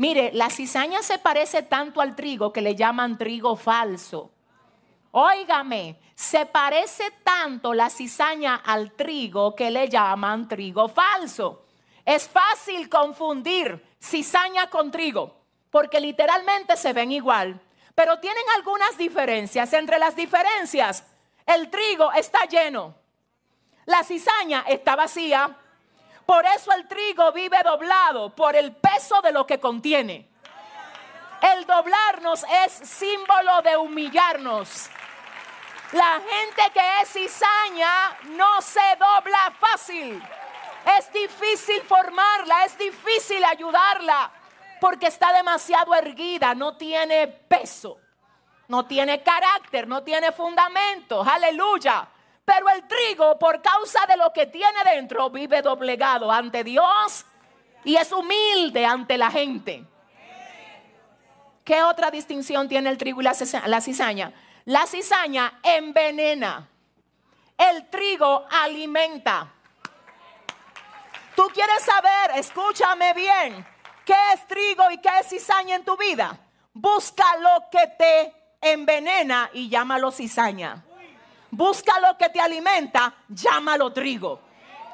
Mire, la cizaña se parece tanto al trigo que le llaman trigo falso. Óigame, se parece tanto la cizaña al trigo que le llaman trigo falso. Es fácil confundir cizaña con trigo, porque literalmente se ven igual, pero tienen algunas diferencias. Entre las diferencias, el trigo está lleno, la cizaña está vacía. Por eso el trigo vive doblado por el peso de lo que contiene. El doblarnos es símbolo de humillarnos. La gente que es cizaña no se dobla fácil. Es difícil formarla, es difícil ayudarla, porque está demasiado erguida, no tiene peso, no tiene carácter, no tiene fundamento. Aleluya. Pero el trigo, por causa de lo que tiene dentro, vive doblegado ante Dios y es humilde ante la gente. ¿Qué otra distinción tiene el trigo y la cizaña? La cizaña envenena. El trigo alimenta. Tú quieres saber, escúchame bien, qué es trigo y qué es cizaña en tu vida. Busca lo que te envenena y llámalo cizaña. Busca lo que te alimenta, llámalo trigo.